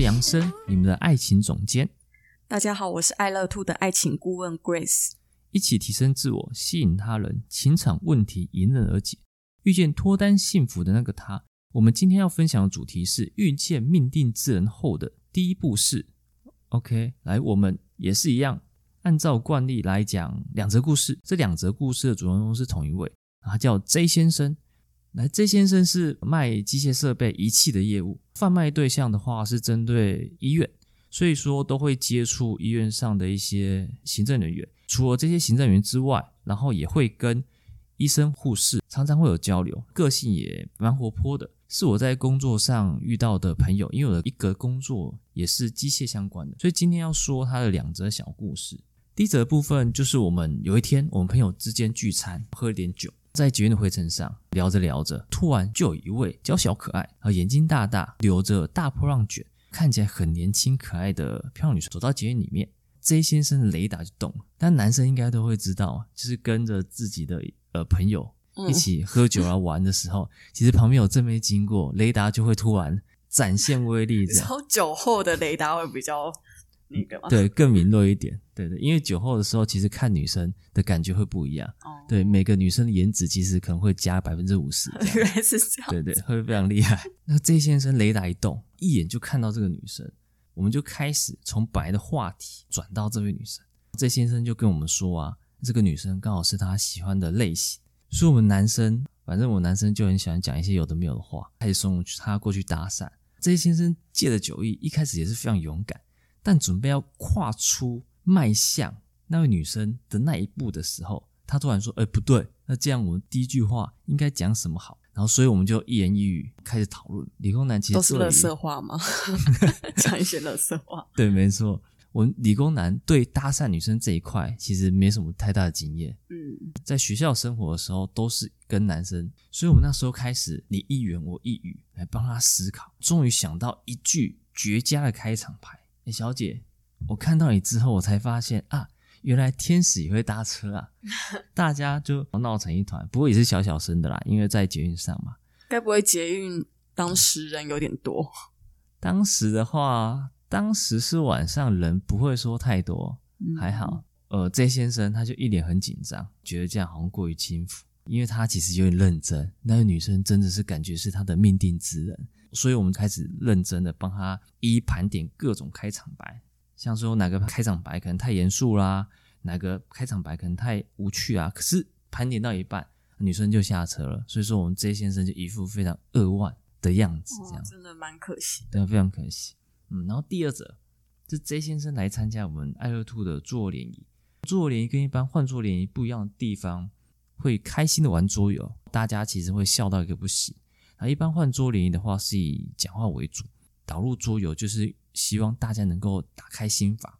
杨生，你们的爱情总监。大家好，我是爱乐 Two 的爱情顾问 Grace。一起提升自我，吸引他人，情场问题迎刃而解，遇见脱单幸福的那个他。我们今天要分享的主题是遇见命定之人后的第一步是 OK。来，我们也是一样，按照惯例来讲两则故事。这两则故事的主人公是同一位，他叫 J 先生。来，J 先生是卖机械设备仪器的业务，贩卖对象的话是针对医院，所以说都会接触医院上的一些行政人员。除了这些行政人员之外，然后也会跟医生、护士常常会有交流，个性也蛮活泼的，是我在工作上遇到的朋友。因为我的一个工作也是机械相关的，所以今天要说他的两则小故事。第一则部分就是我们有一天，我们朋友之间聚餐，喝了点酒。在捷运的回程上，聊着聊着，突然就有一位娇小可爱、啊眼睛大大、留着大波浪卷、看起来很年轻可爱的漂亮女生走到捷运里面，J 先生的雷达就动了。但男生应该都会知道，就是跟着自己的呃朋友一起喝酒啊玩的时候，嗯、其实旁边有正妹经过，雷达就会突然展现威力。这样，超酒后的雷达会比较。那个吗？对，更敏锐一点。对对，因为酒后的时候，其实看女生的感觉会不一样。哦，对，每个女生的颜值其实可能会加百分之五十。原来是这样。对对，会非常厉害。那 J 先生雷达一动，一眼就看到这个女生，我们就开始从本来的话题转到这位女生。J 先生就跟我们说啊，这个女生刚好是他喜欢的类型，所以我们男生，反正我男生就很喜欢讲一些有的没有的话，开始怂恿他过去搭讪。J 先生借着酒意，一开始也是非常勇敢。但准备要跨出迈向那位女生的那一步的时候，他突然说：“哎，不对，那这样我们第一句话应该讲什么好？”然后，所以我们就一言一语开始讨论。理工男其实都是乐色话吗？讲一些乐色话。对，没错，我们理工男对搭讪女生这一块其实没什么太大的经验。嗯，在学校生活的时候都是跟男生，所以我们那时候开始你一言我一语来帮他思考，终于想到一句绝佳的开场白。小姐，我看到你之后，我才发现啊，原来天使也会搭车啊！大家就闹成一团，不过也是小小声的啦，因为在捷运上嘛。该不会捷运当时人有点多？当时的话，当时是晚上，人不会说太多，还好。呃，J 先生他就一脸很紧张，觉得这样好像过于轻浮，因为他其实有点认真。那个女生真的是感觉是他的命定之人。所以我们开始认真的帮他一一盘点各种开场白，像说哪个开场白可能太严肃啦，哪个开场白可能太无趣啊。可是盘点到一半，女生就下车了。所以说我们 J 先生就一副非常扼腕的样子，这样、哦、真的蛮可惜，对，非常可惜。嗯，然后第二者，这 J 先生来参加我们爱乐 Two 的桌游联谊。桌游联谊跟一般换桌联谊不一样的地方，会开心的玩桌游，大家其实会笑到一个不行。那一般换桌联谊的话，是以讲话为主，导入桌游就是希望大家能够打开心房。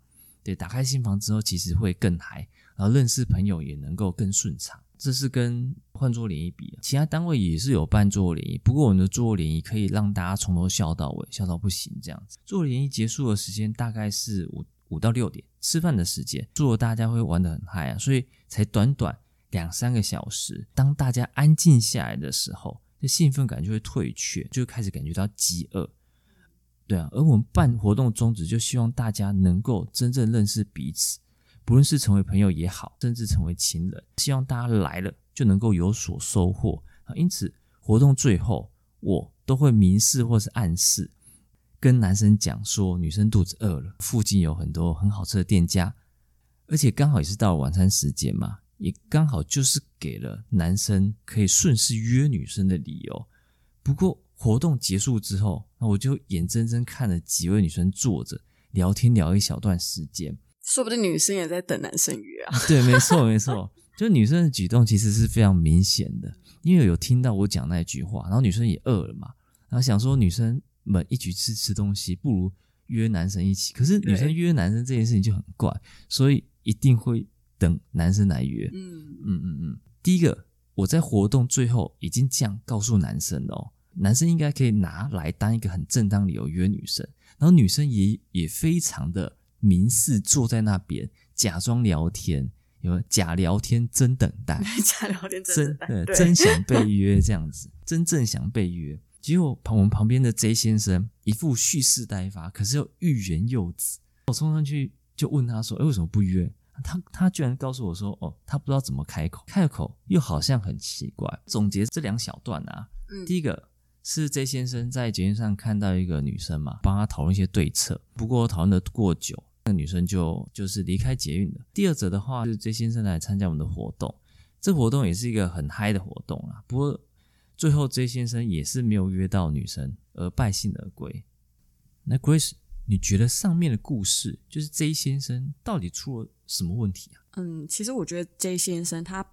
对，打开心房之后，其实会更嗨，然后认识朋友也能够更顺畅。这是跟换桌联谊比，其他单位也是有办桌联谊，不过我们的桌联谊可以让大家从头笑到尾，笑到不行这样子。桌联谊结束的时间大概是五五到六点，吃饭的时间，桌大家会玩得很嗨啊，所以才短短两三个小时，当大家安静下来的时候。这兴奋感就会退却，就开始感觉到饥饿，对啊。而我们办活动宗旨，就希望大家能够真正认识彼此，不论是成为朋友也好，甚至成为情人，希望大家来了就能够有所收获。因此，活动最后我都会明示或是暗示，跟男生讲说，女生肚子饿了，附近有很多很好吃的店家，而且刚好也是到了晚餐时间嘛。也刚好就是给了男生可以顺势约女生的理由。不过活动结束之后，那我就眼睁睁看了几位女生坐着聊天聊一小段时间，说不定女生也在等男生约啊。对，没错没错，就女生的举动其实是非常明显的，因为有听到我讲那句话，然后女生也饿了嘛，然后想说女生们一起吃吃东西，不如约男生一起。可是女生约男生这件事情就很怪，所以一定会等男生来约。嗯嗯嗯嗯。第一个，我在活动最后已经这样告诉男生了哦，男生应该可以拿来当一个很正当理由约女生，然后女生也也非常的明示坐在那边假装聊天。有假聊天真等待，假聊天真等待，真想被约这样子，真正想被约。结果旁我们旁边的 J 先生一副蓄势待发，可是又欲言又止。我冲上去就问他说：“哎，为什么不约？”他他居然告诉我说：“哦，他不知道怎么开口，开口又好像很奇怪。”总结这两小段啊，嗯，第一个是 J 先生在节目上看到一个女生嘛，帮他讨论一些对策，不过讨论的过久。那女生就就是离开捷运了。第二则的话是 J 先生来参加我们的活动，这活动也是一个很嗨的活动啊。不过最后 J 先生也是没有约到女生，而败兴而归。那 Grace，你觉得上面的故事就是 J 先生到底出了什么问题啊？嗯，其实我觉得 J 先生他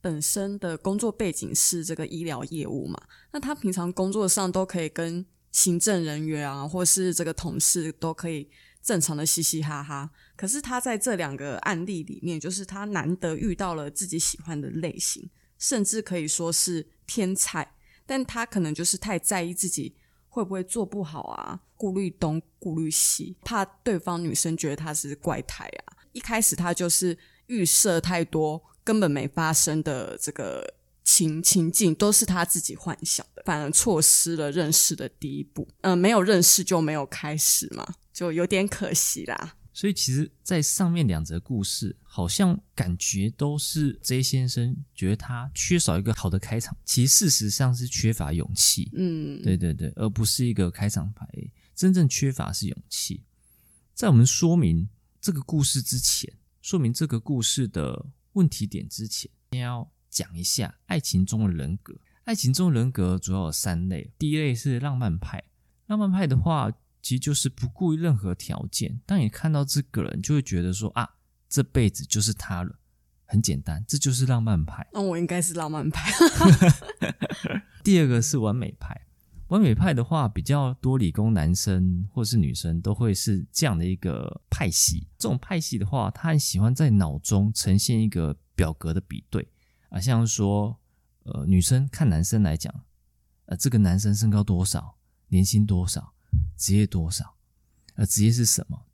本身的工作背景是这个医疗业务嘛，那他平常工作上都可以跟行政人员啊，或是这个同事都可以。正常的嘻嘻哈哈，可是他在这两个案例里面，就是他难得遇到了自己喜欢的类型，甚至可以说是天才，但他可能就是太在意自己会不会做不好啊，顾虑东顾虑西，怕对方女生觉得他是怪胎啊。一开始他就是预设太多根本没发生的这个情情境，都是他自己幻想的，反而错失了认识的第一步。嗯、呃，没有认识就没有开始嘛。就有点可惜啦。所以其实，在上面两则故事，好像感觉都是 J 先生觉得他缺少一个好的开场，其实事实上是缺乏勇气。嗯，对对对，而不是一个开场白。真正缺乏是勇气。在我们说明这个故事之前，说明这个故事的问题点之前，先要讲一下爱情中的人格。爱情中的人格主要有三类，第一类是浪漫派。浪漫派的话，其实就是不顾任何条件，当你看到这个人，就会觉得说啊，这辈子就是他了，很简单，这就是浪漫派。那我应该是浪漫派。第二个是完美派，完美派的话，比较多理工男生或是女生都会是这样的一个派系。这种派系的话，他很喜欢在脑中呈现一个表格的比对啊，像说呃，女生看男生来讲，呃，这个男生身高多少，年薪多少。职业多少？呃，职业是什么？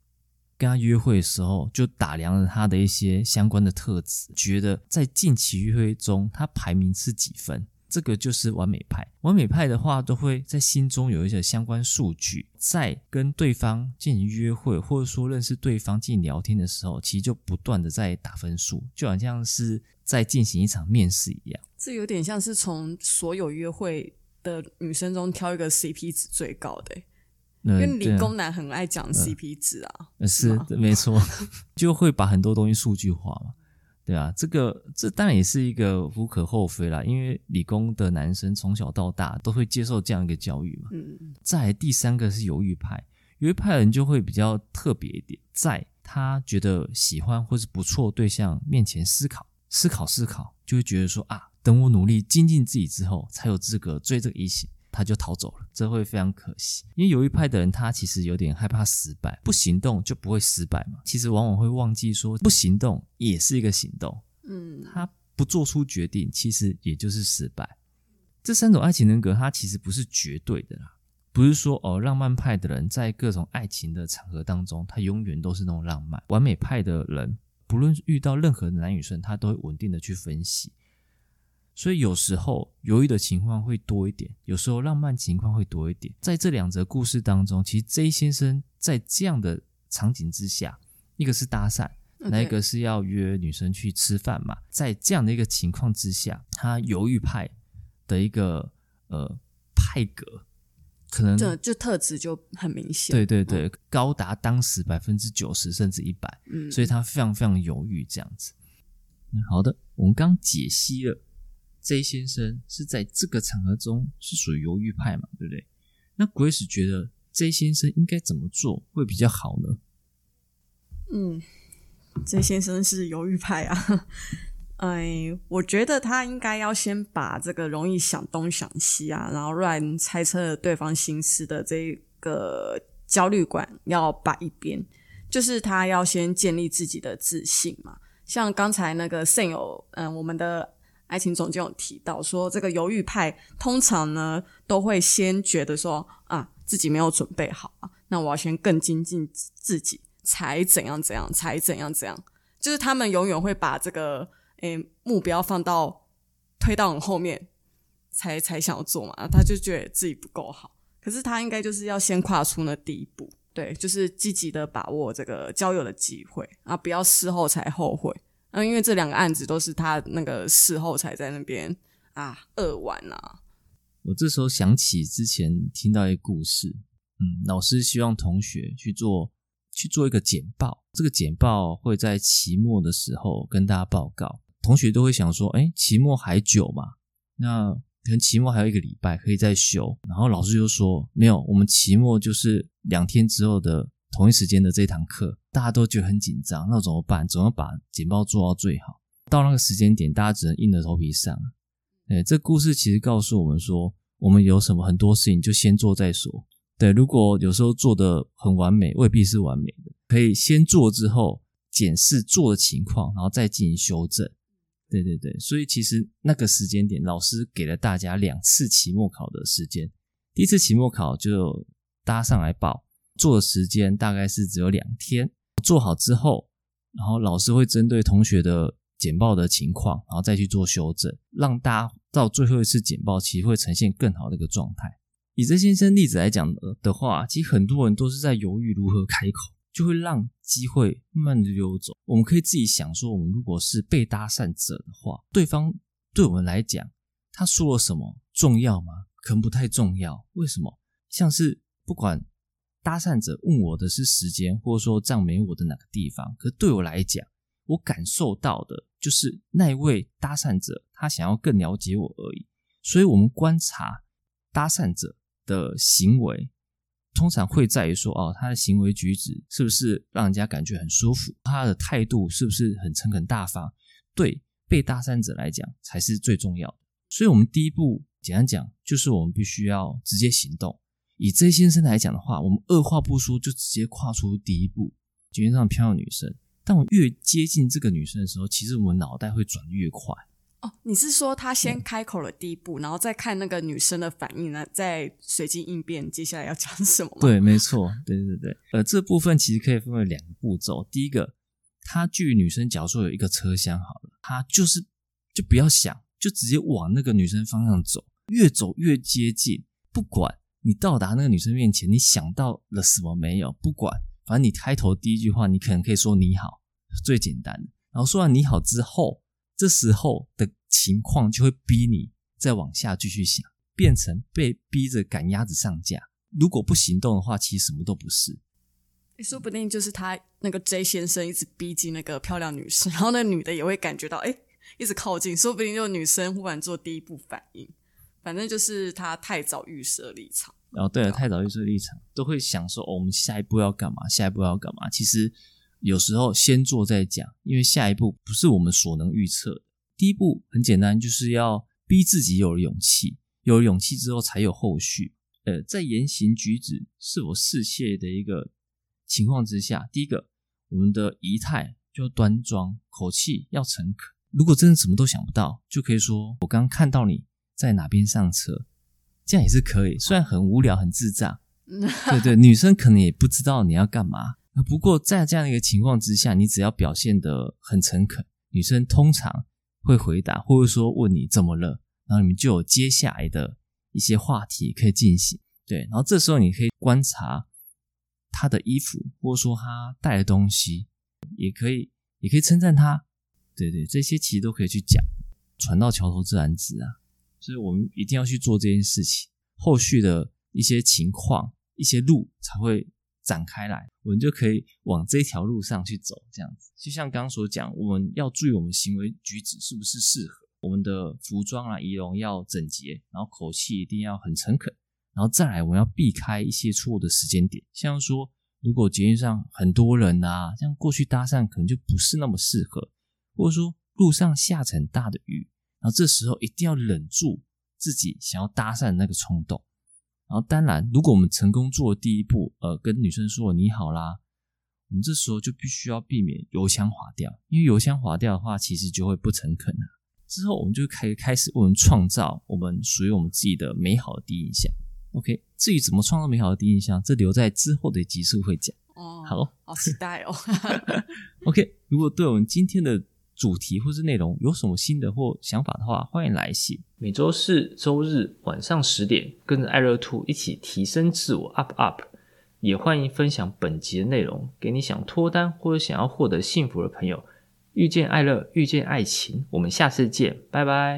跟他约会的时候，就打量了他的一些相关的特质，觉得在近期约会中，他排名是几分？这个就是完美派。完美派的话，都会在心中有一些相关数据，在跟对方进行约会，或者说认识对方进行聊天的时候，其实就不断的在打分数，就好像是在进行一场面试一样。这有点像是从所有约会的女生中挑一个 CP 值最高的。因为理工男很爱讲 CP 值啊，是没错，就会把很多东西数据化嘛，对啊，这个这当然也是一个无可厚非啦，因为理工的男生从小到大都会接受这样一个教育嘛。嗯，再来第三个是犹豫派，犹豫派的人就会比较特别一点，在他觉得喜欢或是不错对象面前思考、思考、思考，就会觉得说啊，等我努力精进自己之后，才有资格追这个异性。他就逃走了，这会非常可惜。因为犹豫派的人，他其实有点害怕失败，不行动就不会失败嘛。其实往往会忘记说，不行动也是一个行动。嗯，他不做出决定，其实也就是失败。这三种爱情人格，它其实不是绝对的啦，不是说哦，浪漫派的人在各种爱情的场合当中，他永远都是那种浪漫。完美派的人，不论遇到任何的男女生，他都会稳定的去分析。所以有时候犹豫的情况会多一点，有时候浪漫情况会多一点。在这两则故事当中，其实 J 先生在这样的场景之下，一个是搭讪，那一个是要约女生去吃饭嘛。在这样的一个情况之下，他犹豫派的一个呃派格，可能这就特质就很明显。对对对，高达当时百分之九十甚至一百，嗯，所以他非常非常犹豫这样子。好的，我们刚解析了。J 先生是在这个场合中是属于犹豫派嘛，对不对？那 Grace 觉得 J 先生应该怎么做会比较好呢？嗯，J 先生是犹豫派啊。哎，我觉得他应该要先把这个容易想东想西啊，然后乱猜测对方心思的这个焦虑感要摆一边，就是他要先建立自己的自信嘛。像刚才那个 Sam 有，嗯，我们的爱情总监有提到说，这个犹豫派通常呢都会先觉得说啊，自己没有准备好啊，那我要先更精进自己，才怎样怎样，才怎样怎样，就是他们永远会把这个诶目标放到推到很后面才才想要做嘛，他就觉得自己不够好，可是他应该就是要先跨出那第一步。对，就是积极的把握这个交友的机会啊，不要事后才后悔。嗯、因为这两个案子都是他那个事后才在那边啊扼腕啊。我这时候想起之前听到一个故事，嗯，老师希望同学去做去做一个简报，这个简报会在期末的时候跟大家报告。同学都会想说，哎，期末还久嘛？那。可能期末还有一个礼拜可以再修，然后老师就说没有，我们期末就是两天之后的同一时间的这堂课，大家都觉得很紧张，那怎么办？总要把简报做到最好。到那个时间点，大家只能硬着头皮上。对，这故事其实告诉我们说，我们有什么很多事情就先做再说。对，如果有时候做的很完美，未必是完美的，可以先做之后检视做的情况，然后再进行修正。对对对，所以其实那个时间点，老师给了大家两次期末考的时间。第一次期末考就大家上来报，做的时间大概是只有两天。做好之后，然后老师会针对同学的简报的情况，然后再去做修正，让大家到最后一次简报期会呈现更好的一个状态。以这先生例子来讲的话，其实很多人都是在犹豫如何开口。就会让机会慢慢的溜走。我们可以自己想说，我们如果是被搭讪者的话，对方对我们来讲，他说了什么重要吗？可能不太重要。为什么？像是不管搭讪者问我的是时间，或者说赞美我的哪个地方，可对我来讲，我感受到的就是那一位搭讪者他想要更了解我而已。所以，我们观察搭讪者的行为。通常会在于说，哦，他的行为举止是不是让人家感觉很舒服？他的态度是不是很诚恳大方？对被搭讪者来讲才是最重要的。所以，我们第一步简单讲，就是我们必须要直接行动。以 J 先生来讲的话，我们二话不说就直接跨出第一步，街上很漂亮的女生。但我越接近这个女生的时候，其实我们脑袋会转越快。哦，你是说他先开口了第一步，嗯、然后再看那个女生的反应呢？再随机应变，接下来要讲什么？对，没错，对对对。呃，这部分其实可以分为两个步骤。第一个，他距女生假如说有一个车厢好了，他就是就不要想，就直接往那个女生方向走，越走越接近。不管你到达那个女生面前，你想到了什么没有？不管，反正你开头第一句话，你可能可以说你好，最简单的。然后说完你好之后。这时候的情况就会逼你再往下继续想，变成被逼着赶鸭子上架。如果不行动的话，其实什么都不是。说不定就是他那个 J 先生一直逼近那个漂亮女生，然后那女的也会感觉到，哎，一直靠近。说不定就女生忽然做第一步反应，反正就是他太早预设立场。哦，对了，太早预设立场，都会想说，哦，我们下一步要干嘛？下一步要干嘛？其实。有时候先做再讲，因为下一步不是我们所能预测的。第一步很简单，就是要逼自己有了勇气，有了勇气之后才有后续。呃，在言行举止是否适切的一个情况之下，第一个，我们的仪态就端庄，口气要诚恳。如果真的什么都想不到，就可以说：“我刚刚看到你在哪边上车。”这样也是可以，虽然很无聊、很智障。对对，女生可能也不知道你要干嘛。不过，在这样的一个情况之下，你只要表现得很诚恳，女生通常会回答，或者说问你怎么了，然后你们就有接下来的一些话题可以进行。对，然后这时候你可以观察她的衣服，或者说她带的东西，也可以，也可以称赞她。对对，这些其实都可以去讲，船到桥头自然直啊。所以我们一定要去做这件事情，后续的一些情况、一些路才会。展开来，我们就可以往这条路上去走。这样子，就像刚刚所讲，我们要注意我们行为举止是不是适合，我们的服装啊、仪容要整洁，然后口气一定要很诚恳，然后再来，我们要避开一些错误的时间点，像说，如果捷运上很多人啊，像过去搭讪可能就不是那么适合，或者说路上下着很大的雨，然后这时候一定要忍住自己想要搭讪的那个冲动。然后当然，如果我们成功做了第一步，呃，跟女生说你好啦，我们这时候就必须要避免油腔滑调，因为油腔滑调的话，其实就会不诚恳了。之后我们就可以开始为我们创造我们属于我们自己的美好的第一印象。OK，至于怎么创造美好的第一印象，这留在之后的集数会讲。哦，好，好期待哦。OK，如果对我们今天的主题或是内容有什么新的或想法的话，欢迎来信。每周四、周日晚上十点，跟着爱乐兔一起提升自我，up up。也欢迎分享本集的内容给你想脱单或者想要获得幸福的朋友。遇见爱乐，遇见爱情，我们下次见，拜拜。